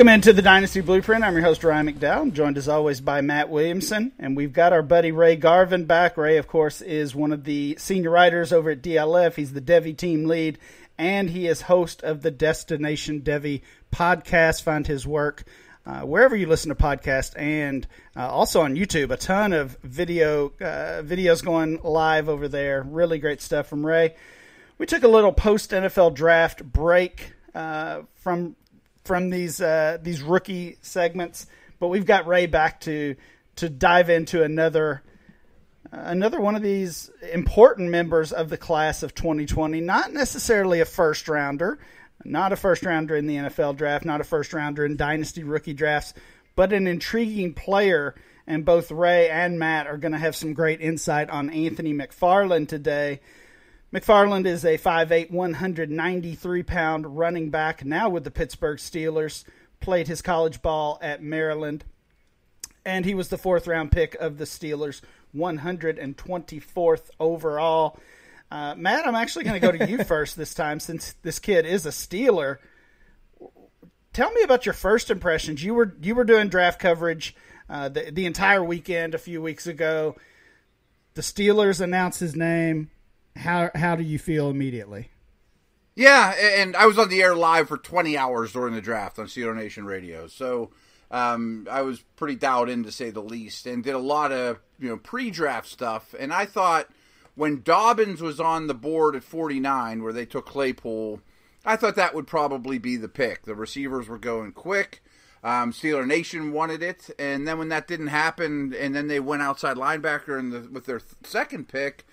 Welcome into the Dynasty Blueprint. I'm your host, Ryan McDowell. Joined as always by Matt Williamson. And we've got our buddy Ray Garvin back. Ray, of course, is one of the senior writers over at DLF. He's the Devy team lead, and he is host of the Destination Devy podcast. Find his work uh, wherever you listen to podcasts and uh, also on YouTube. A ton of video uh, videos going live over there. Really great stuff from Ray. We took a little post NFL draft break uh, from from these uh, these rookie segments, but we've got Ray back to to dive into another another one of these important members of the class of 2020. Not necessarily a first rounder, not a first rounder in the NFL draft, not a first rounder in dynasty rookie drafts, but an intriguing player. And both Ray and Matt are going to have some great insight on Anthony McFarland today. McFarland is a 5'8, 193 pound running back, now with the Pittsburgh Steelers. Played his college ball at Maryland. And he was the fourth round pick of the Steelers, 124th overall. Uh, Matt, I'm actually going to go to you first this time since this kid is a Steeler. Tell me about your first impressions. You were you were doing draft coverage uh, the the entire weekend a few weeks ago. The Steelers announced his name. How how do you feel immediately? Yeah, and I was on the air live for 20 hours during the draft on Steeler Nation Radio, so um, I was pretty dialed in to say the least, and did a lot of you know pre-draft stuff. And I thought when Dobbins was on the board at 49, where they took Claypool, I thought that would probably be the pick. The receivers were going quick. Um, Steeler Nation wanted it, and then when that didn't happen, and then they went outside linebacker in the, with their th- second pick,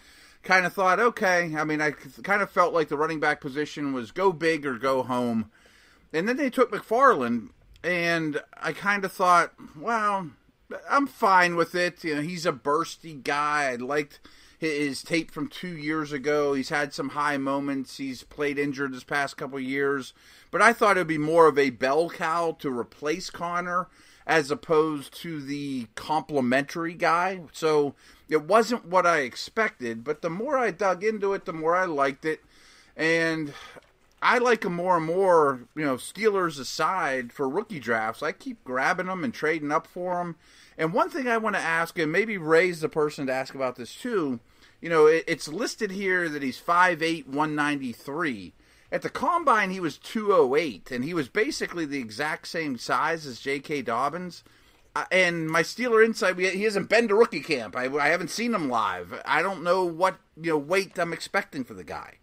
kind of thought, okay. I mean, I kind of felt like the running back position was go big or go home, and then they took McFarland, and I kind of thought, well, I'm fine with it. You know, he's a bursty guy. I liked his tape from two years ago. He's had some high moments. He's played injured this past couple years, but I thought it would be more of a bell cow to replace Conner as opposed to the complementary guy. So it wasn't what I expected, but the more I dug into it, the more I liked it. And I like him more and more, you know, Steelers aside for rookie drafts. I keep grabbing them and trading up for them. And one thing I want to ask, and maybe Ray's the person to ask about this too, you know, it, it's listed here that he's 5'8, 193. At the combine, he was 208, and he was basically the exact same size as J.K. Dobbins. And my Steeler insight, he hasn't been to rookie camp. I, I haven't seen him live. I don't know what you know weight I'm expecting for the guy.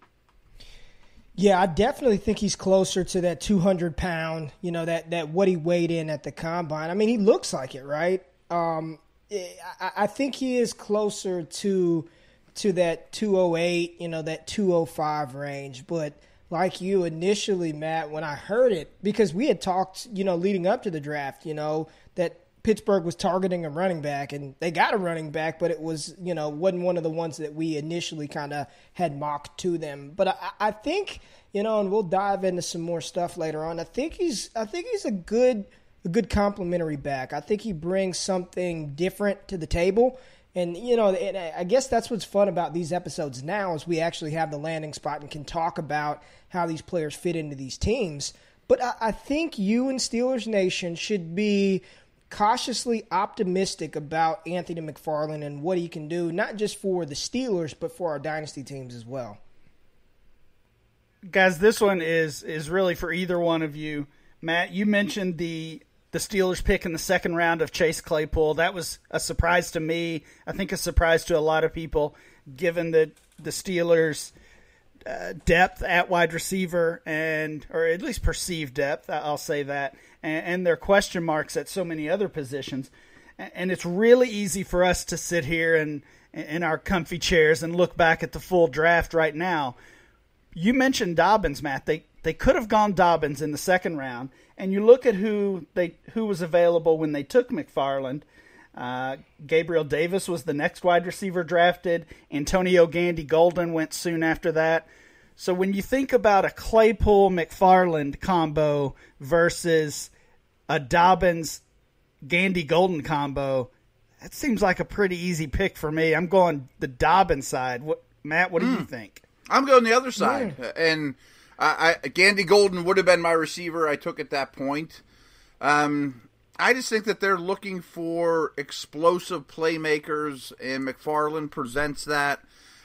Yeah, I definitely think he's closer to that 200 pound, you know, that, that what he weighed in at the combine. I mean, he looks like it, right? Um, I, I think he is closer to to that 208, you know, that 205 range. But like you initially, Matt, when I heard it, because we had talked, you know, leading up to the draft, you know, that Pittsburgh was targeting a running back, and they got a running back, but it was, you know, wasn't one of the ones that we initially kind of had mocked to them. But I, I think, you know, and we'll dive into some more stuff later on. I think he's, I think he's a good a good complementary back. I think he brings something different to the table. And you know, and I guess that's what's fun about these episodes now is we actually have the landing spot and can talk about how these players fit into these teams. But I, I think you and Steelers Nation should be cautiously optimistic about Anthony McFarland and what he can do, not just for the Steelers, but for our dynasty teams as well. Guys, this one is is really for either one of you. Matt, you mentioned the the Steelers pick in the second round of Chase Claypool. That was a surprise to me. I think a surprise to a lot of people, given that the Steelers' uh, depth at wide receiver and, or at least perceived depth, I'll say that, and, and their question marks at so many other positions. And it's really easy for us to sit here and in our comfy chairs and look back at the full draft right now. You mentioned Dobbins, Matt. They they could have gone Dobbins in the second round, and you look at who they who was available when they took McFarland. Uh, Gabriel Davis was the next wide receiver drafted. Antonio Gandy Golden went soon after that. So when you think about a Claypool McFarland combo versus a Dobbins Gandy Golden combo, that seems like a pretty easy pick for me. I'm going the Dobbins side. What, Matt? What do mm. you hmm. think? I'm going the other side, yeah. and I, I, Gandy Golden would have been my receiver. I took at that point. Um, I just think that they're looking for explosive playmakers, and McFarland presents that.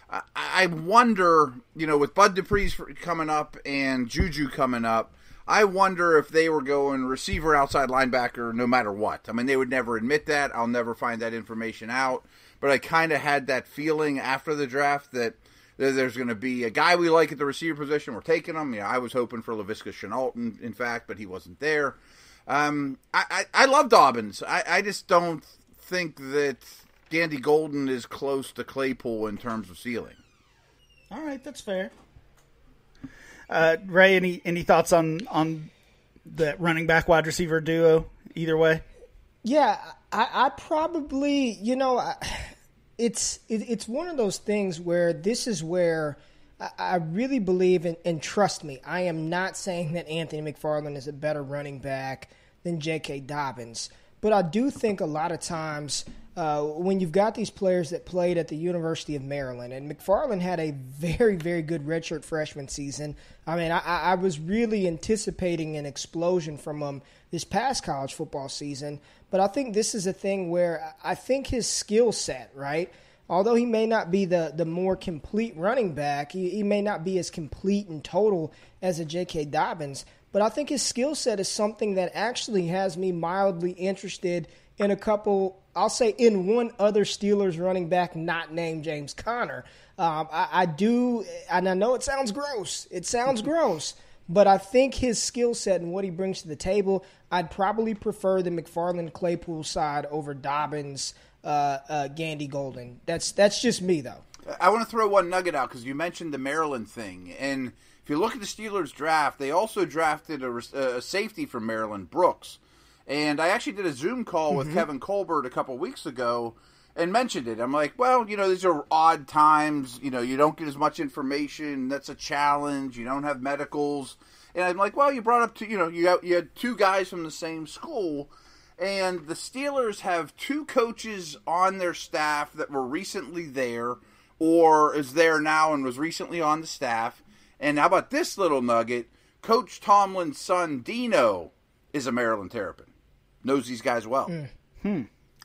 I, I wonder, you know, with Bud Dupree's coming up and Juju coming up, I wonder if they were going receiver, outside linebacker, no matter what. I mean, they would never admit that. I'll never find that information out. But I kind of had that feeling after the draft that there's going to be a guy we like at the receiver position. We're taking him. Yeah, I was hoping for Laviska Shenault, in, in fact, but he wasn't there. Um, I, I, I, love Dobbins. I, I just don't think that Gandy Golden is close to Claypool in terms of ceiling. All right, that's fair. Uh, Ray, any any thoughts on on the running back wide receiver duo? Either way. Yeah, I, I probably you know. I, it's it, it's one of those things where this is where I, I really believe in, and trust me, I am not saying that Anthony McFarland is a better running back than J.K. Dobbins, but I do think a lot of times uh, when you've got these players that played at the University of Maryland, and McFarland had a very, very good redshirt freshman season. I mean, I, I was really anticipating an explosion from him this past college football season. But I think this is a thing where I think his skill set, right? Although he may not be the, the more complete running back, he, he may not be as complete and total as a J.K. Dobbins, but I think his skill set is something that actually has me mildly interested in a couple, I'll say in one other Steelers running back not named James Conner. Um, I, I do, and I know it sounds gross. It sounds gross. But I think his skill set and what he brings to the table, I'd probably prefer the McFarland Claypool side over Dobbins, uh, uh, Gandy Golden. That's that's just me though. I want to throw one nugget out because you mentioned the Maryland thing, and if you look at the Steelers draft, they also drafted a, a safety from Maryland, Brooks. And I actually did a Zoom call with mm-hmm. Kevin Colbert a couple weeks ago and mentioned it. I'm like, well, you know, these are odd times. You know, you don't get as much information. That's a challenge. You don't have medicals. And I'm like, well, you brought up two, you know, you got, you had two guys from the same school, and the Steelers have two coaches on their staff that were recently there, or is there now and was recently on the staff. And how about this little nugget? Coach Tomlin's son Dino is a Maryland Terrapin. Knows these guys well. Hmm. hmm.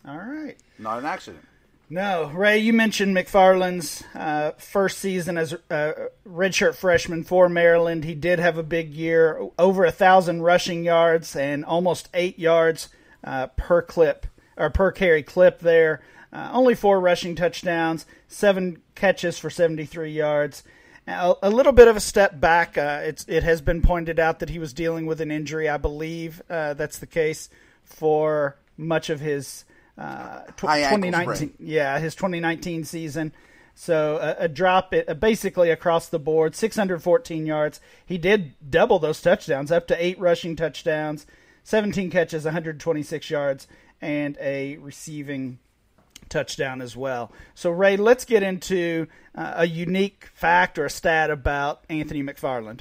All right. Not an accident. No, Ray, you mentioned McFarland's uh, first season as a redshirt freshman for Maryland. He did have a big year, over a thousand rushing yards and almost eight yards uh, per clip or per carry clip there. Uh, only four rushing touchdowns, seven catches for 73 yards. A, a little bit of a step back. Uh, it's, it has been pointed out that he was dealing with an injury. I believe uh, that's the case for much of his uh, tw- 2019. Yeah, his 2019 season. So a, a drop it uh, basically across the board, 614 yards. He did double those touchdowns, up to eight rushing touchdowns, 17 catches, 126 yards, and a receiving touchdown as well. So Ray, let's get into uh, a unique fact or a stat about Anthony McFarland.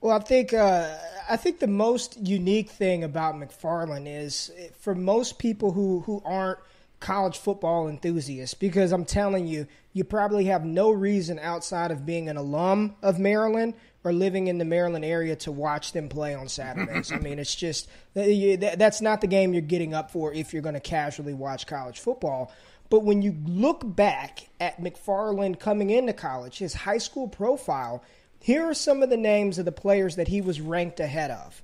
Well, I think uh, I think the most unique thing about McFarland is for most people who who aren't college football enthusiasts, because I'm telling you, you probably have no reason outside of being an alum of Maryland or living in the Maryland area to watch them play on Saturdays. I mean, it's just that's not the game you're getting up for if you're going to casually watch college football. But when you look back at McFarland coming into college, his high school profile here are some of the names of the players that he was ranked ahead of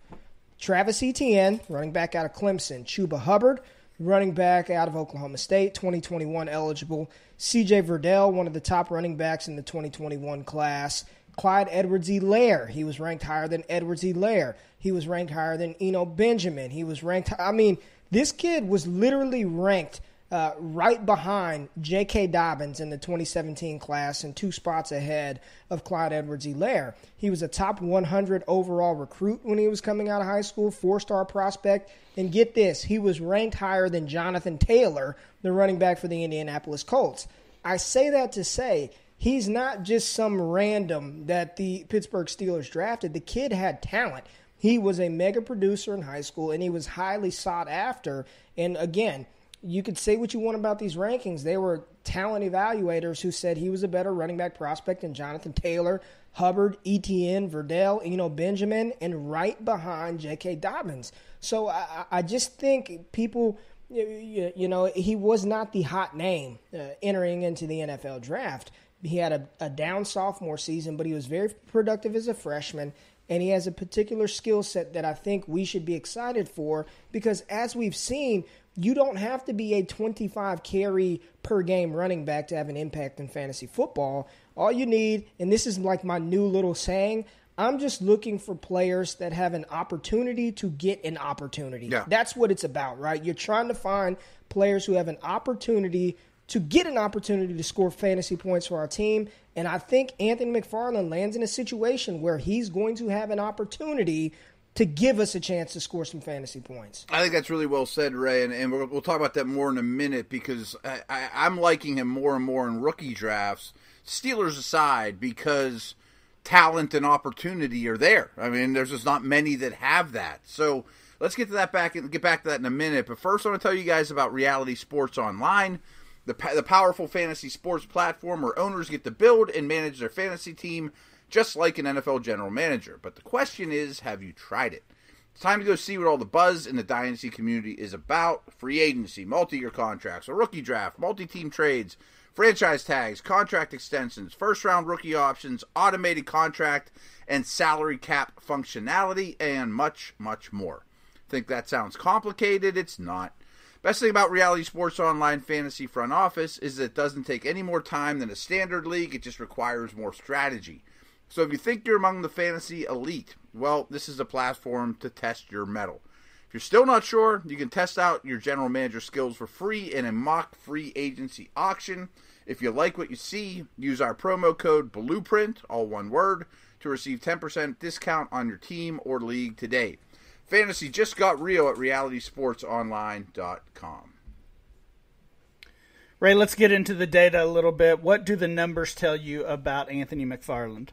Travis Etienne, running back out of Clemson, Chuba Hubbard, running back out of Oklahoma State, 2021 eligible, CJ Verdell, one of the top running backs in the 2021 class. Clyde Edwards-Helaire. He was ranked higher than Edwards-Helaire. He was ranked higher than Eno Benjamin. He was ranked, I mean, this kid was literally ranked uh, right behind J.K. Dobbins in the 2017 class and two spots ahead of Clyde Edwards-Helaire. He was a top 100 overall recruit when he was coming out of high school, four star prospect. And get this, he was ranked higher than Jonathan Taylor, the running back for the Indianapolis Colts. I say that to say he's not just some random that the Pittsburgh Steelers drafted. The kid had talent. He was a mega producer in high school and he was highly sought after. And again, you could say what you want about these rankings. They were talent evaluators who said he was a better running back prospect than Jonathan Taylor, Hubbard, Etienne, Verdell, Eno Benjamin, and right behind J.K. Dobbins. So I, I just think people, you, you, know, he was not the hot name uh, entering into the NFL draft. He had a, a down sophomore season, but he was very productive as a freshman and he has a particular skill set that I think we should be excited for because as we've seen, you don't have to be a 25 carry per game running back to have an impact in fantasy football. All you need, and this is like my new little saying, I'm just looking for players that have an opportunity to get an opportunity. Yeah. That's what it's about, right? You're trying to find players who have an opportunity to get an opportunity to score fantasy points for our team. And I think Anthony McFarland lands in a situation where he's going to have an opportunity to give us a chance to score some fantasy points. I think that's really well said, Ray, and, and we'll, we'll, talk about that more in a minute because I, I, I'm liking him more and more in rookie drafts, Steelers aside, because talent and opportunity are there. I mean, there's just not many that have that. So let's get to that back and get back to that in a minute. But first, I want to tell you guys about Reality Sports Online the, the powerful fantasy sports platform where owners get to build and manage their fantasy team just like an NFL general manager. But the question is, have you tried it? It's time to go see what all the buzz in the Dynasty community is about. Free agency, multi year contracts, a rookie draft, multi team trades, franchise tags, contract extensions, first round rookie options, automated contract and salary cap functionality, and much, much more. Think that sounds complicated? It's not. Best thing about Reality Sports Online Fantasy Front Office is that it doesn't take any more time than a standard league, it just requires more strategy. So if you think you're among the fantasy elite, well, this is a platform to test your mettle. If you're still not sure, you can test out your general manager skills for free in a mock free agency auction. If you like what you see, use our promo code Blueprint, all one word, to receive 10% discount on your team or league today. Fantasy just got real at realitysportsonline.com. Ray, let's get into the data a little bit. What do the numbers tell you about Anthony McFarland?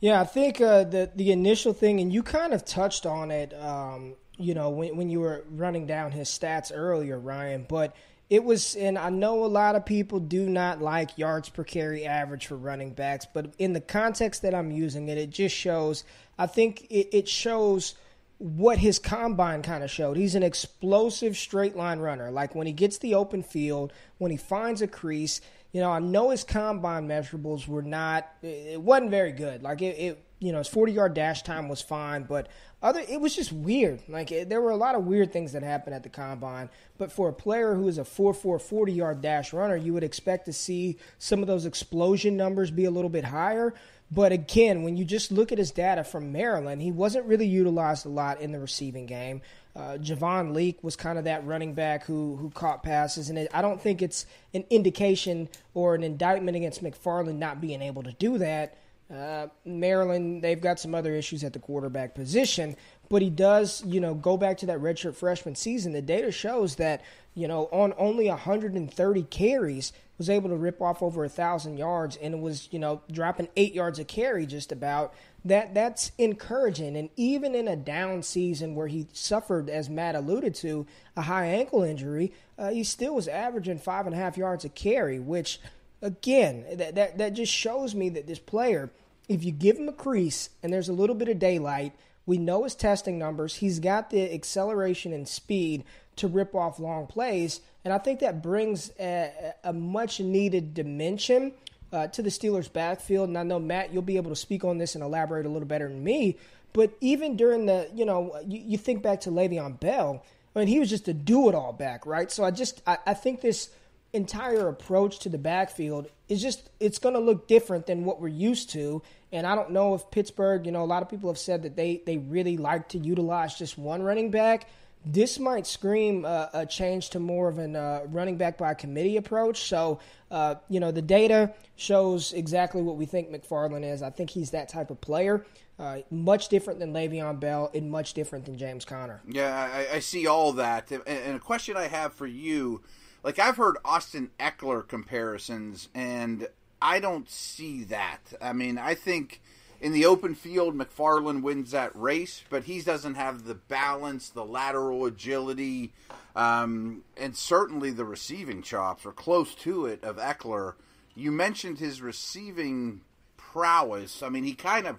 Yeah, I think uh, the the initial thing, and you kind of touched on it, um, you know, when when you were running down his stats earlier, Ryan. But it was, and I know a lot of people do not like yards per carry average for running backs, but in the context that I'm using it, it just shows I think it, it shows what his combine kind of showed. He's an explosive straight line runner. Like when he gets the open field, when he finds a crease, you know, I know his combine measurables were not, it wasn't very good. Like it, it you know, his 40 yard dash time was fine, but other, it was just weird. Like it, there were a lot of weird things that happened at the combine. But for a player who is a 4 4 40 yard dash runner, you would expect to see some of those explosion numbers be a little bit higher. But again, when you just look at his data from Maryland, he wasn't really utilized a lot in the receiving game. Uh, Javon Leake was kind of that running back who who caught passes, and it, I don't think it's an indication or an indictment against McFarland not being able to do that. Uh, Maryland, they've got some other issues at the quarterback position, but he does, you know, go back to that redshirt freshman season. The data shows that, you know, on only 130 carries, was able to rip off over a thousand yards and was you know dropping eight yards a carry just about. That that's encouraging. And even in a down season where he suffered as matt alluded to a high ankle injury uh, he still was averaging five and a half yards a carry which again that, that that just shows me that this player if you give him a crease and there's a little bit of daylight we know his testing numbers he's got the acceleration and speed to rip off long plays. And I think that brings a, a much needed dimension uh, to the Steelers' backfield. And I know, Matt, you'll be able to speak on this and elaborate a little better than me. But even during the, you know, you, you think back to Le'Veon Bell, I mean, he was just a do it all back, right? So I just, I, I think this entire approach to the backfield is just, it's going to look different than what we're used to. And I don't know if Pittsburgh, you know, a lot of people have said that they, they really like to utilize just one running back this might scream uh, a change to more of an uh, running back by committee approach. So, uh, you know, the data shows exactly what we think McFarland is. I think he's that type of player. Uh, much different than Le'Veon Bell and much different than James Conner. Yeah, I, I see all that. And a question I have for you like, I've heard Austin Ekeler comparisons, and I don't see that. I mean, I think in the open field, McFarland wins that race, but he doesn't have the balance, the lateral agility, um, and certainly the receiving chops or close to it of Ekeler. You mentioned his receiving prowess. I mean, he kind of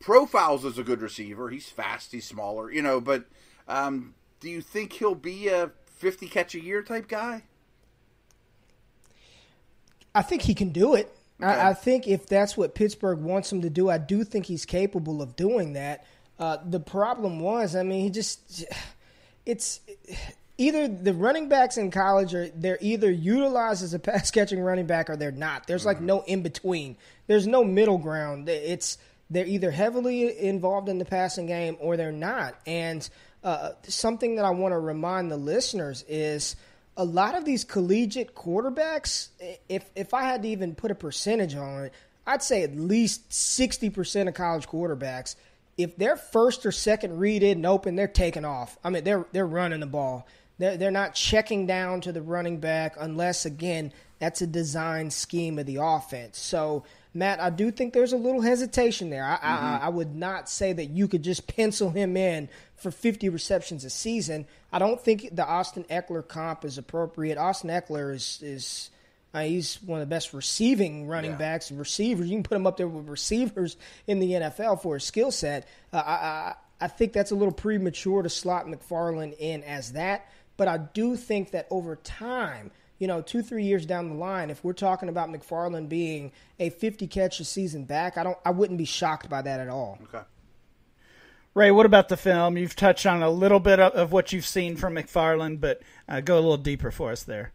profiles as a good receiver. He's fast, he's smaller, you know, but um, do you think he'll be a 50 catch a year type guy? I think he can do it. Okay. I, I, think if that's what Pittsburgh wants him to do, I do think he's capable of doing that. Uh, the problem was, I mean, he just it's either the running backs in college are they're either utilized as a pass catching running back or they're not. There's like mm-hmm. no in between. There's no middle ground. It's they're either heavily involved in the passing game or they're not. And uh, something that I want to remind the listeners is a lot of these collegiate quarterbacks, if if I had to even put a percentage on it, I'd say at least sixty percent of college quarterbacks, if they're first or second read in open, they're taking off. I mean, they're they're running the ball. They're they're not checking down to the running back unless again that's a design scheme of the offense. So. Matt, I do think there's a little hesitation there. I, mm-hmm. I, I would not say that you could just pencil him in for 50 receptions a season. I don't think the Austin Ekeler comp is appropriate. Austin Ekeler is is uh, he's one of the best receiving running yeah. backs and receivers. You can put him up there with receivers in the NFL for his skill set. Uh, I, I, I think that's a little premature to slot McFarland in as that, but I do think that over time, you know, two three years down the line, if we're talking about McFarland being a 50 catch a season back, I don't I wouldn't be shocked by that at all. Okay. Ray, what about the film? You've touched on a little bit of, what you've seen from McFarland, but uh, go a little deeper for us there.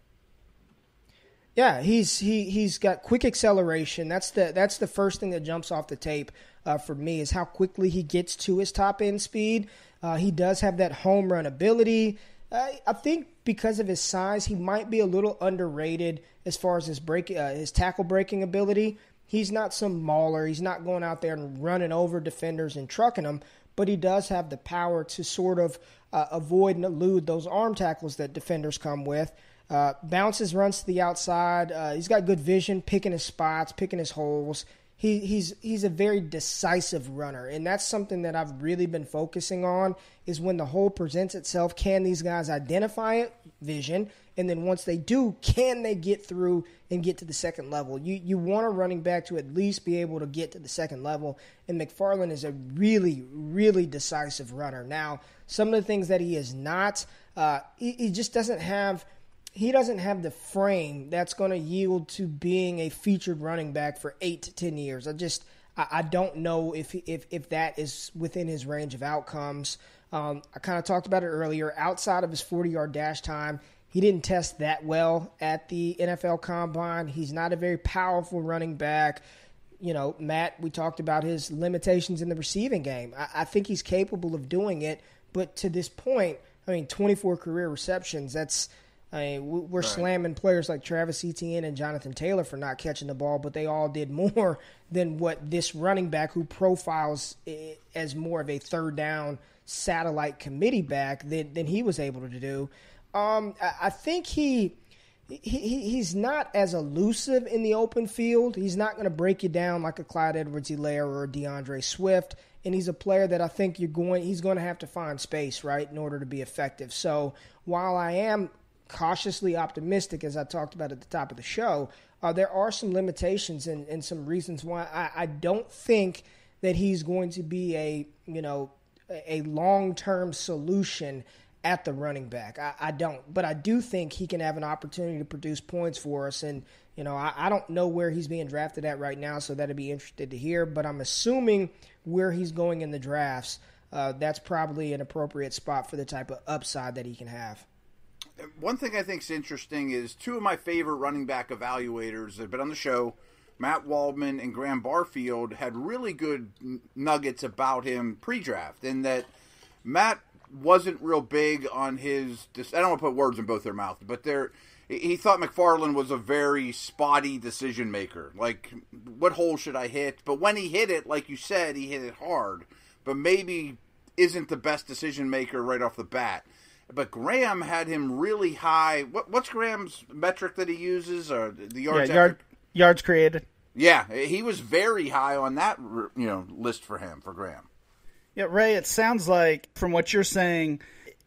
Yeah, he's he he's got quick acceleration. That's the that's the first thing that jumps off the tape uh, for me is how quickly he gets to his top end speed. Uh, he does have that home run ability. I think because of his size, he might be a little underrated as far as his break uh, his tackle breaking ability. He's not some mauler. He's not going out there and running over defenders and trucking them but he does have the power to sort of uh, avoid and elude those arm tackles that defenders come with. Uh, bounces, runs to the outside. Uh, he's got good vision, picking his spots, picking his holes. He, he's he's a very decisive runner, and that's something that I've really been focusing on. Is when the hole presents itself, can these guys identify it, vision, and then once they do, can they get through and get to the second level? You you want a running back to at least be able to get to the second level, and McFarland is a really really decisive runner. Now, some of the things that he is not, uh, he, he just doesn't have. He doesn't have the frame that's going to yield to being a featured running back for eight to ten years. I just I, don't know if if if that is within his range of outcomes. Um, I kind of talked about it earlier. Outside of his 40 yard dash time, he didn't test that well at the NFL Combine. He's not a very powerful running back. You know, Matt, we talked about his limitations in the receiving game. I, I think he's capable of doing it, but to this point, I mean, 24 career receptions. That's I mean, we're right. slamming players like Travis Etienne and Jonathan Taylor for not catching the ball, but they all did more than what this running back, who profiles as more of a third down satellite committee back, than, than he was able to do. Um, I think he, he he's not as elusive in the open field. He's not going to break you down like a Clyde Edwards-Helaire or D'Andre Swift. And he's a player that I think you're going. He's going to have to find space right in order to be effective. So while I am cautiously optimistic, as I talked about at the top of the show, uh, there are some limitations and, and some reasons why I, I don't think that he's going to be a you know a long term solution at the running back. I, I, don't, but I do think he can have an opportunity to produce points for us. And you know, I, I, don't know where he's being drafted at right now, so that'd be interested to hear. But I'm assuming where he's going in the drafts, uh, that's probably an appropriate spot for the type of upside that he can have. One thing I think is interesting is two of my favorite running back evaluators that have been on the show. Matt Waldman and Graham Barfield had really good nuggets about him pre-draft, in that Matt wasn't real big on his. I don't want to put words in both their mouth, but there, he thought McFarland was a very spotty decision maker. Like, what hole should I hit? But when he hit it, like you said, he hit it hard. But maybe isn't the best decision maker right off the bat. But Graham had him really high. What, what's Graham's metric that he uses? Or the yards yeah, yard, yards created. Yeah, he was very high on that you know list for him for Graham. Yeah, Ray, it sounds like from what you're saying,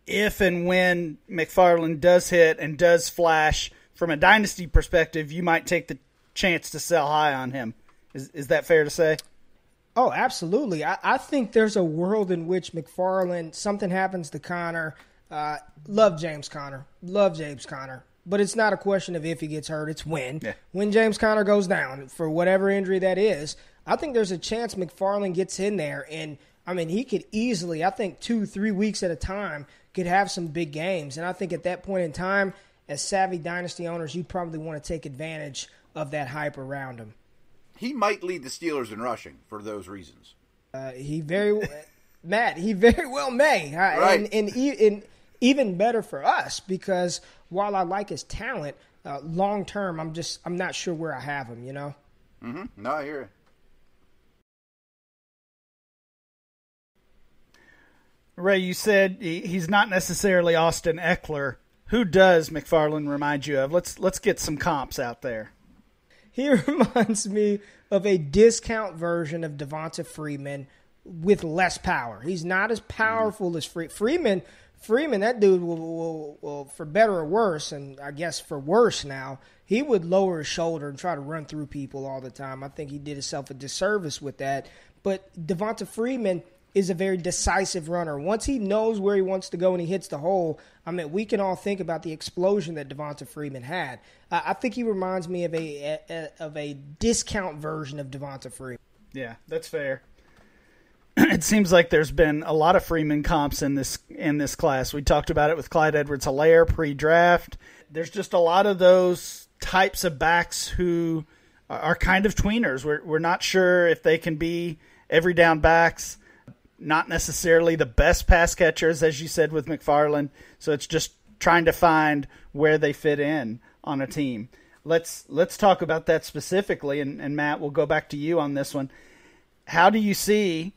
if and when McFarland does hit and does flash from a dynasty perspective, you might take the chance to sell high on him. Is is that fair to say? Oh, absolutely. I, I think there's a world in which McFarland, something happens to Conner. Uh, love James Conner. Love James Conner. But it's not a question of if he gets hurt, it's when. Yeah. When James Conner goes down for whatever injury that is, I think there's a chance McFarland gets in there. And, I mean, he could easily, I think, two, three weeks at a time, could have some big games. And I think at that point in time, as savvy dynasty owners, you probably want to take advantage of that hype around him. He might lead the Steelers in rushing for those reasons. Uh, he very, Matt, he very well may. Right. And, and, and even better for us because while I like his talent, uh, long term, I'm just I'm not sure where I have him. You know. Mm-hmm. No, I hear it. Ray, you said he's not necessarily Austin Ekeler. Who does McFarland remind you of? Let's let's get some comps out there. He reminds me of a discount version of Devonta Freeman with less power. He's not as powerful as Free- Freeman. Freeman, that dude will, will, will, for better or worse, and I guess for worse now, he would lower his shoulder and try to run through people all the time. I think he did himself a disservice with that. But Devonta Freeman is a very decisive runner. Once he knows where he wants to go and he hits the hole, I mean, we can all think about the explosion that Devonta Freeman had. Uh, I think he reminds me of a, a, of a discount version of Devonta Freeman. Yeah, that's fair. it seems like there's been a lot of Freeman comps in this in this class. We talked about it with Clyde Edwards-Helaire pre-draft. There's just a lot of those types of backs who are kind of tweeners. We're we're not sure if they can be every down backs, not necessarily the best pass catchers as you said with McFarland. So it's just trying to find where they fit in on a team. Let's let's talk about that specifically and, and Matt, we'll go back to you on this one. How do you see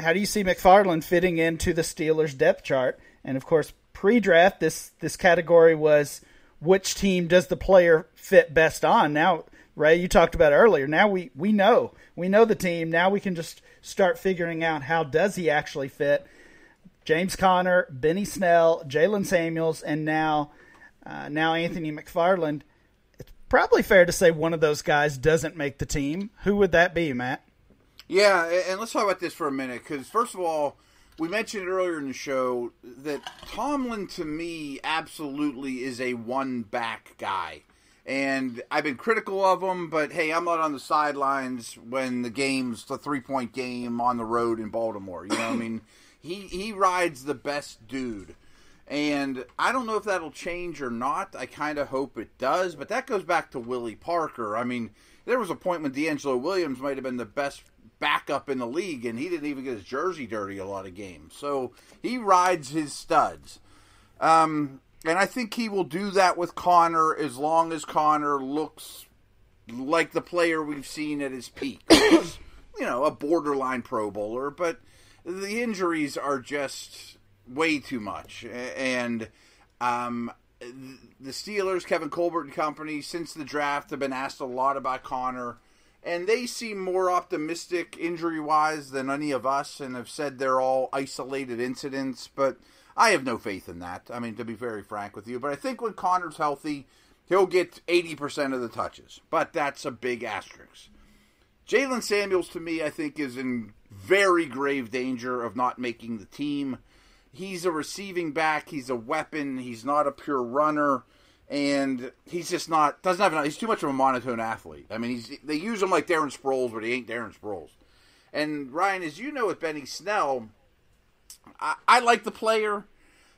how do you see McFarland fitting into the Steelers depth chart? And of course, pre-draft, this this category was which team does the player fit best on. Now, Ray, you talked about earlier. Now we we know we know the team. Now we can just start figuring out how does he actually fit. James Conner, Benny Snell, Jaylen Samuels, and now uh, now Anthony McFarland. It's probably fair to say one of those guys doesn't make the team. Who would that be, Matt? Yeah, and let's talk about this for a minute because first of all, we mentioned earlier in the show that Tomlin to me absolutely is a one back guy. And I've been critical of him, but hey, I'm not on the sidelines when the game's the three point game on the road in Baltimore. You know, I mean, he he rides the best dude, and I don't know if that'll change or not. I kind of hope it does, but that goes back to Willie Parker. I mean, there was a point when DeAngelo Williams might have been the best backup in the league, and he didn't even get his jersey dirty a lot of games. So he rides his studs. Um, and I think he will do that with Conner as long as Conner looks like the player we've seen at his peak. you know, a borderline Pro Bowler, but the injuries are just way too much. And um, the Steelers, Kevin Colbert and company, since the draft, have been asked a lot about Conner and they seem more optimistic injury wise than any of us and have said they're all isolated incidents but i have no faith in that. I mean to be very frank with you but i think when Conner's healthy he'll get 80% of the touches but that's a big asterisk. Jaylen samuels to me i think is in very grave danger of not making the team. He's a receiving back. He's a weapon. He's not a pure runner and he's just not doesn't have enough. He's too much of a monotone athlete. I mean, he's they use him like Darren Sproles, but he ain't Darren Sproles. And Ryan, as you know, with Benny Snell, I, I like the player.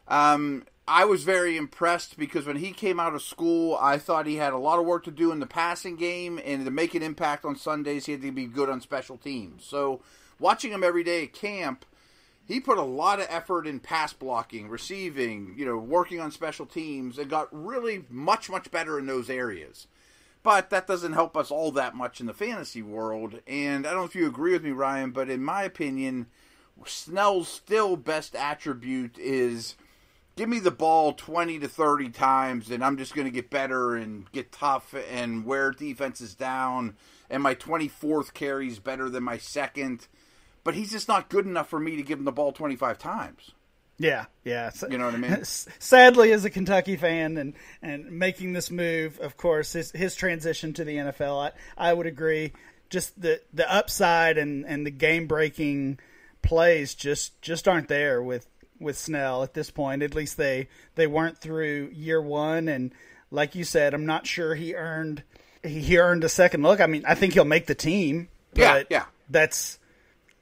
Um, I was very impressed because when he came out of school, I thought he had a lot of work to do in the passing game, and to make an impact on Sundays, he had to be good on special teams. So, watching him every day at camp he put a lot of effort in pass blocking, receiving, you know, working on special teams, and got really much, much better in those areas. But that doesn't help us all that much in the fantasy world. And I don't know if you agree with me, Ryan, but in my opinion, Snell's still best attribute is give me the ball 20 to 30 times and I'm just going to get better and get tough and wear defenses down and my 24th carry is better than my second. But he's just not good enough for me to give him the ball 25 times. Yeah, yeah. You know what I mean? Sadly, as a Kentucky fan and, and making this move, of course, his, his transition to the NFL, I, I would agree. Just the, the upside and, and the game breaking plays just, just aren't there with, with Snell at this point. At least they they weren't through year one, and like you said, I'm not sure he earned he earned a second look. I mean, I think he'll make the team. yeah, yeah. That's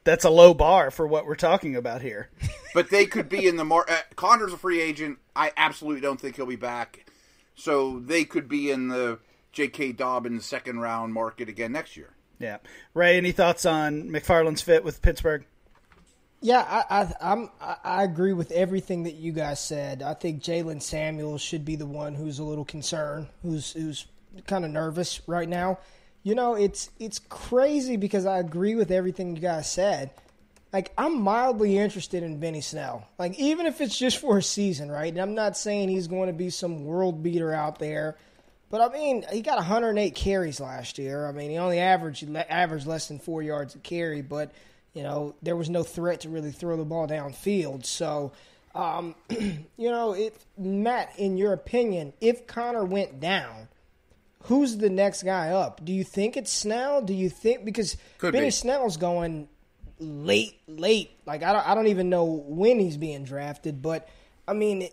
that's a low bar for what we're talking about here. but they could be in the mar. Uh, Conner's a free agent. I absolutely don't think he'll be back. So they could be in the J.K. Dobbins second round market again next year. Yeah, Ray. Any thoughts on McFarland's fit with Pittsburgh? Yeah, I, I, I'm, I agree with everything that you guys said. I think Jaylen Samuels should be the one who's a little concerned, who's who's kind of nervous right now. You know, it's it's crazy because I agree with everything you guys said. Like I'm mildly interested in Benny Snell. Like even if it's just for a season, right? And I'm not saying he's going to be some world beater out there, but I mean he got 108 carries last year. I mean he only averaged averaged less than four yards a carry, but you know, there was no threat to really throw the ball downfield. So, um, you know, if Matt, in your opinion, if Conner went down, who's the next guy up? Do you think it's Snell? Do you think because Could Benny be. Snell's going late, late? Like I don't, I don't even know when he's being drafted, but I mean,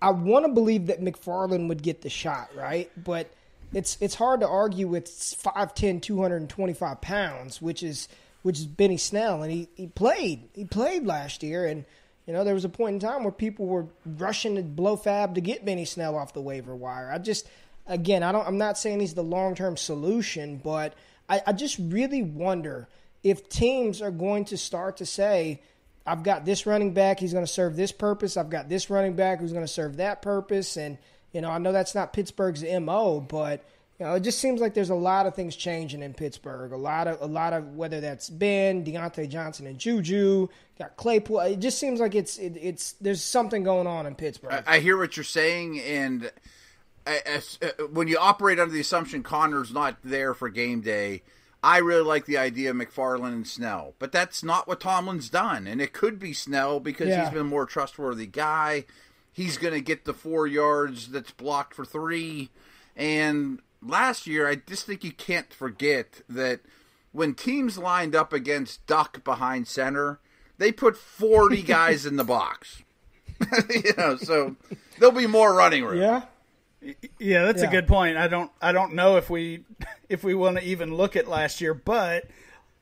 I want to believe that McFarland would get the shot, right? But it's it's hard to argue with 5'10", 225 pounds, which is which is Benny Snell, and he, he played. He played last year, and you know there was a point in time where people were rushing to blow FAAB to get Benny Snell off the waiver wire. I just, again, I don't. I'm not saying he's the long term solution, but I, I just really wonder if teams are going to start to say, "I've got this running back. He's going to serve this purpose. I've got this running back who's going to serve that purpose." And you know, I know that's not Pittsburgh's mo, but you know, it just seems like there's a lot of things changing in Pittsburgh. A lot of a lot of whether that's Ben, Diontae Johnson, and Juju, got Claypool. It just seems like it's it, it's there's something going on in Pittsburgh. I, I hear what you're saying, and as, uh, when you operate under the assumption Conner's not there for game day, I really like the idea of McFarland and Snell. But that's not what Tomlin's done, and it could be Snell because Yeah. he's been a more trustworthy guy. He's going to get the four yards that's blocked for three, and last year, I just think you can't forget that when teams lined up against Duck behind center, they put 40 guys in the box. you know, so there'll be more running room. yeah, Yeah, that's Yeah. a good point. I don't I don't know if we if we want to even look at last year, but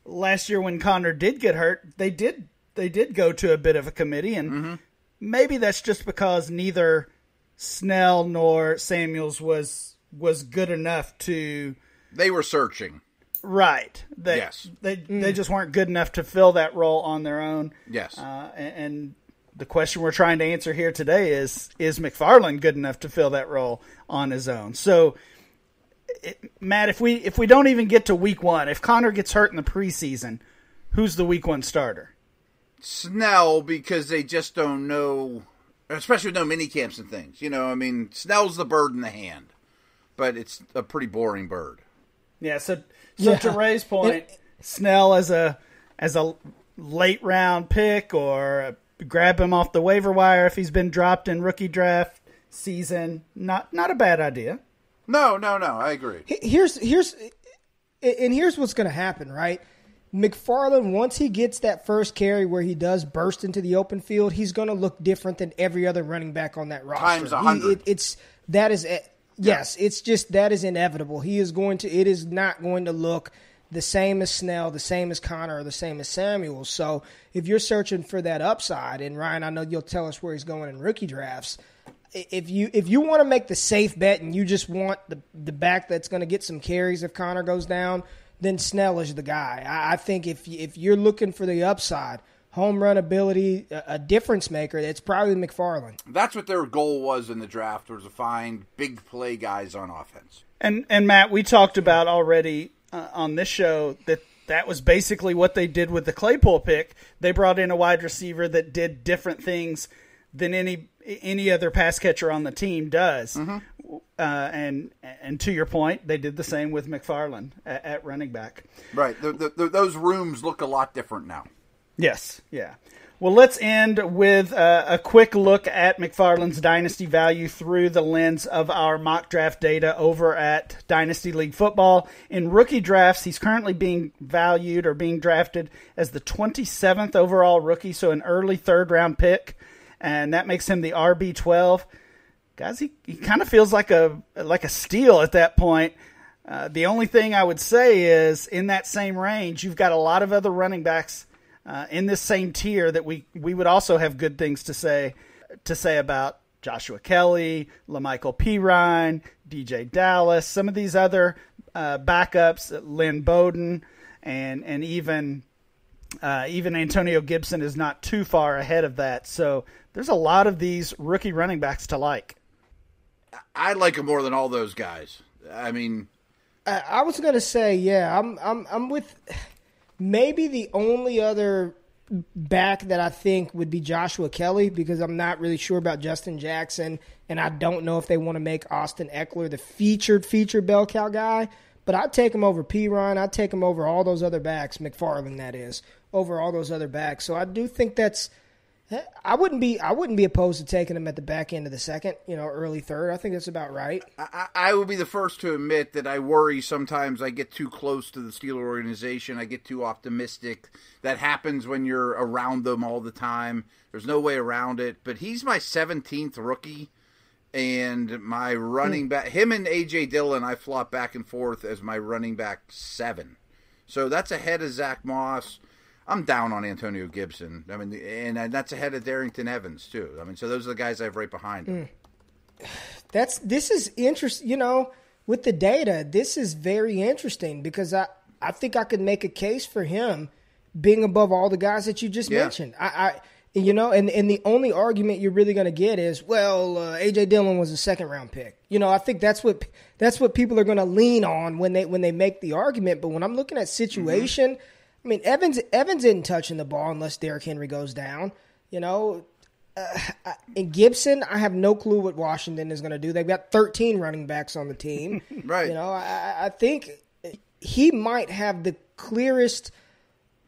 last year when Conner did get hurt, they did they did go to a bit of a committee and Mm-hmm. maybe that's just because neither Snell nor Samuels was was good enough to They were searching. right. They, Yes. They they just weren't good enough to fill that role on their own. Yes. Uh, and, and the question we're trying to answer here today is is McFarland good enough to fill that role on his own? So, it, Matt, if we if we don't even get to week one, if Conner gets hurt in the preseason, who's the week one starter? Snell because they just don't know, especially with no mini camps and things. You know, I mean, Snell's the bird in the hand, but it's a pretty boring bird. Yeah. So so Yeah. to Ray's point, It- Snell as a as a late round pick or grab him off the waiver wire if he's been dropped in rookie draft season. Not not a bad idea. No, no, no. I agree. here's here's and here's what's going to happen, right? McFarland, once he gets that first carry where he does burst into the open field, he's going to look different than every other running back on that roster. Times a He- hundred. it- it's that is yes, it's just that is inevitable. He is going to. It is not going to look the same as Snell, the same as Conner, or the same as Samuel. So if you're searching for that upside, and Ryan, I know you'll tell us where he's going in rookie drafts if you if you want to make the safe bet and you just want the the back that's going to get some carries if Conner goes down, then Snell is the guy. I, I think if if you're looking for the upside, home run ability, a, a difference maker, it's probably McFarland. That's what their goal was in the draft was to find big play guys on offense. And and Matt, we talked about already uh, on this show that that was basically what they did with the Claypool pick. They brought in a wide receiver that did different things than any any other pass catcher on the team does. Uh, and and to your point, they did the same with McFarland at, at running back. Right. The, the, the, those rooms look a lot different now. Yes, yeah. Well, let's end with uh, a quick look at McFarland's dynasty value through the lens of our mock draft data over at Dynasty League Football. In rookie drafts, he's currently being valued or being drafted as the 27th overall rookie, so an early third round pick, and that makes him the RB 12. Guys, he, he kind of feels like a like a steal at that point. Uh, the only thing I would say is in that same range, you've got a lot of other running backs uh, in this same tier that we we would also have good things to say to say about Joshua Kelly, La'Mical Perine, DJ Dallas, some of these other uh, backups, Lynn Bowden, and and even uh, even Antonio Gibson is not too far ahead of that. So there's a lot of these rookie running backs to like. I like him more than all those guys. I mean, I, I was gonna say, yeah, I'm I'm I'm with maybe the only other back that I think would be Joshua Kelly because I'm not really sure about Justin Jackson, and I don't know if they want to make Austin Ekeler the featured featured bell cow guy. But I'd take him over Perine. I'd take him over all those other backs, McFarland that is, over all those other backs. So I do think that's. I wouldn't be I wouldn't be opposed to taking him at the back end of the second, you know, early third. I think that's about right. I, I will be the first to admit that I worry sometimes I get too close to the Steeler organization. I get too optimistic. That happens when you're around them all the time. There's no way around it. But he's my 17th rookie, and my running hmm. back. Him and AJ Dillon, I flop back and forth as my running back seven. So that's ahead of Zach Moss. I'm down on Antonio Gibson. I mean, and that's ahead of Darrynton Evans too. I mean, so those are the guys I have right behind him. That's this is interesting. You know, with the data, this is very interesting because I I think I could make a case for him being above all the guys that you just Yeah. mentioned. I, I you know, and and the only argument you're really going to get is, well, uh, AJ Dillon was a second round pick. You know, I think that's what that's what people are going to lean on when they when they make the argument. But when I'm looking at situation, I mean, Evans Evans isn't touching the ball unless Derrick Henry goes down. You know, uh, and Gibson, I have no clue what Washington is going to do. They've got 13 running backs on the team. Right. You know, I, I think he might have the clearest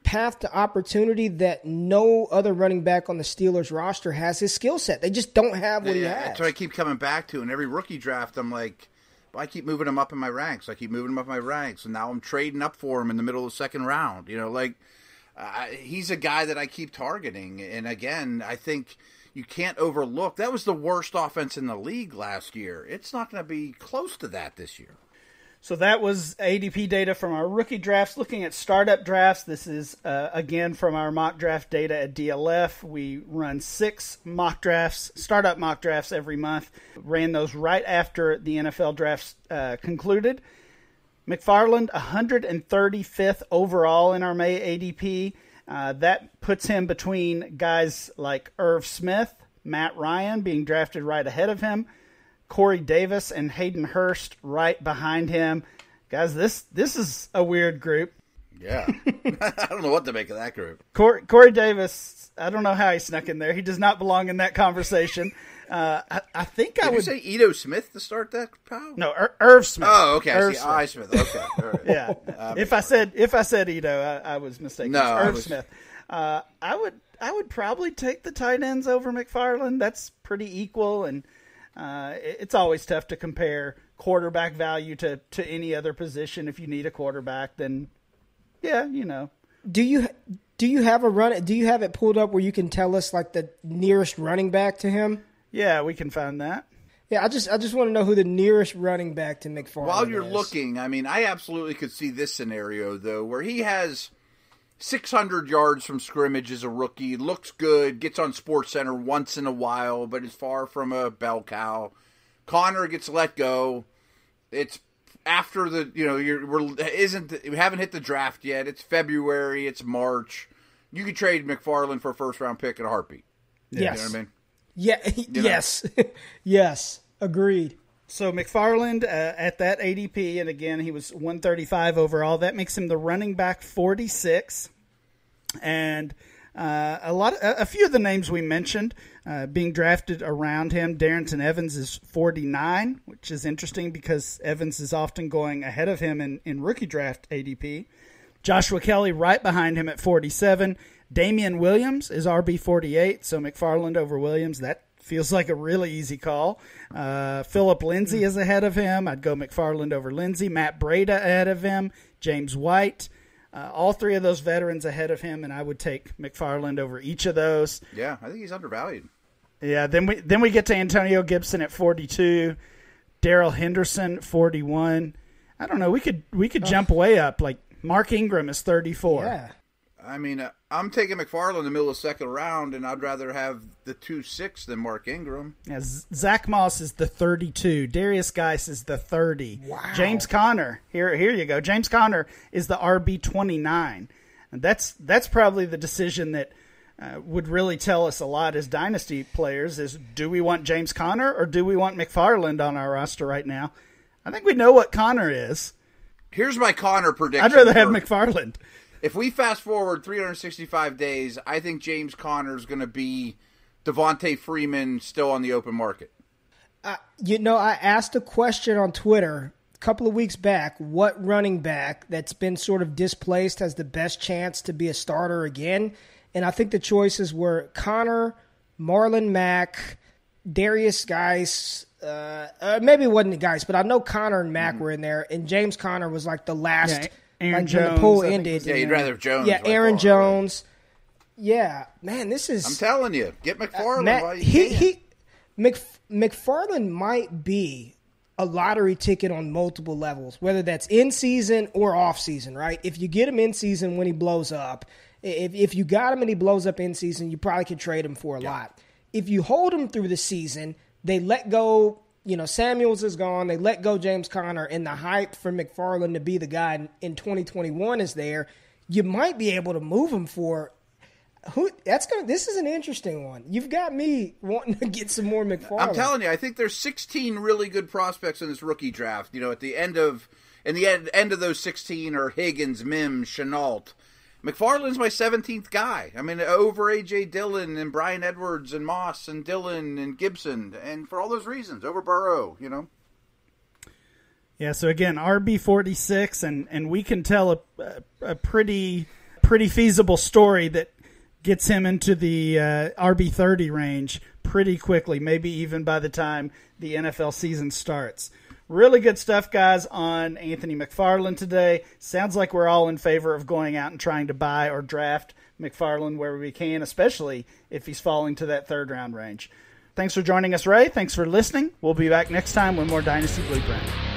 path to opportunity that no other running back on the Steelers roster has his skill set. They just don't have what he has. That's what I keep coming back to. And every rookie draft, I'm like, I keep moving him up in my ranks. I keep moving him up in my ranks, and now I'm trading up for him in the middle of the second round. You know, like uh, he's a guy that I keep targeting. And again, I think you can't overlook that was the worst offense in the league last year. It's not going to be close to that this year. So that was ADP data from our rookie drafts. Looking at startup drafts, this is uh, again from our mock draft data at DLF. We run six mock drafts, startup mock drafts every month. Ran those right after the NFL drafts uh, concluded. McFarland, 135th overall in our May ADP. Uh, that puts him between guys like Irv Smith, Matt Ryan being drafted right ahead of him. Corey Davis and Hayden Hurst right behind him. Guys, this this is a weird group. Yeah, I don't know what to make of that group. Corey, Corey Davis, I don't know how he snuck in there. He does not belong in that conversation. Uh, I, I think I Did you would say Ito Smith to start that? Pal? no Ir- Irv Smith. Oh, okay. I see. Smith. I Smith. Okay. All right. yeah. if I said if I said Ito, I, I was mistaken. No, I Irv was- Smith. Uh, I would I would probably take the tight ends over McFarland. That's pretty equal, and uh, it's always tough to compare quarterback value to to any other position. If you need a quarterback, then yeah, you know. do you do you have a run? Do you have it pulled up where you can tell us like the nearest running back to him? Yeah, we can find that. Yeah, I just I just want to know who the nearest running back to McFarland. While you're is. looking, I mean, I absolutely could see this scenario though, where he has 600 yards from scrimmage as a rookie, looks good, gets on Sports Center once in a while, but is far from a bell cow. Conner gets let go. It's after the you know you're we're isn't we haven't hit the draft yet. It's February. It's March. You could trade McFarland for a first round pick in a heartbeat. yes, You know what I mean? yeah, yes, yes, agreed. So McFarland uh, at that ADP, and again he was 135 overall. That makes him the running back 46, and Uh, a lot, a, a, few of the names we mentioned uh, being drafted around him. Darrynton Evans is 49, which is interesting because Evans is often going ahead of him in, in rookie draft ADP. Joshua Kelly right behind him at 47. Damien Williams is RB 48, so McFarland over Williams. That feels like a really easy call. Uh, Phillip Lindsay is ahead of him. I'd go McFarland over Lindsay. Matt Breida ahead of him. James White. Uh, all three of those veterans ahead of him, and I would take McFarland over each of those. Yeah, I think he's undervalued. Yeah, then we then we get to Antonio Gibson at forty two, Darrell Henderson forty one. I don't know. We could we could oh. jump way up. Like Mark Ingram is thirty four. Yeah. I mean, uh, I'm taking McFarland in the middle of the second round, and I'd rather have the two six than Mark Ingram. Yeah, Zach Moss is the 32. Darius Guice is the 30. Wow. James Conner, here, here you go. James Conner is the RB 29. And that's that's probably the decision that uh, would really tell us a lot as dynasty players: is do we want James Conner or do we want McFarland on our roster right now? I think we know what Conner is. Here's my Conner prediction. I'd rather have McFarland if we fast forward 365 days, I think James Conner is going to be Devonta Freeman still on the open market. Uh, you know, I asked a question on Twitter a couple of weeks back what running back that's been sort of displaced has the best chance to be a starter again? And I think the choices were Conner, Marlon Mack, Darius Guice. Uh, uh, maybe it wasn't the Guice, but I know Conner and Mack mm-hmm. were in there, and James Conner was like the last. Yeah Aaron like Jones, when the pool ended. Yeah, you'd rather have Jones. Yeah, Aaron Jones. Yeah, man, this is. I'm telling you, get McFarland uh, Matt, while you he, can. He, Mc, McFarland might be a lottery ticket on multiple levels, whether that's in season or off season. Right? If you get him in season when he blows up, if if you got him and he blows up in season, you probably could trade him for a yeah. lot. If you hold him through the season, they let go you know, Samuels is gone. They let go James Conner, and the hype for McFarland to be the guy in 2021 is there. You might be able to move him for who? That's gonna. This is an interesting one. You've got me wanting to get some more McFarland. I'm telling you, I think there's 16 really good prospects in this rookie draft. You know, at the end of in the end, end of those 16 are Higgins, Mims, Shenault. McFarland's my 17th guy. I mean, over A.J. Dillon and Bryan Edwards and Moss and Dillon and Gibson. And for all those reasons, over Burrow, you know? Yeah, so again, RB46, and, and we can tell a, a, pretty pretty feasible story that gets him into the uh, RB30 range pretty quickly, maybe even by the time the NFL season starts. Really good stuff, guys, on Anthony McFarland today. Sounds like we're all in favor of going out and trying to buy or draft McFarland where we can, especially if he's falling to that third round range. Thanks for joining us, Ray. Thanks for listening. We'll be back next time with more Dynasty Blueprint.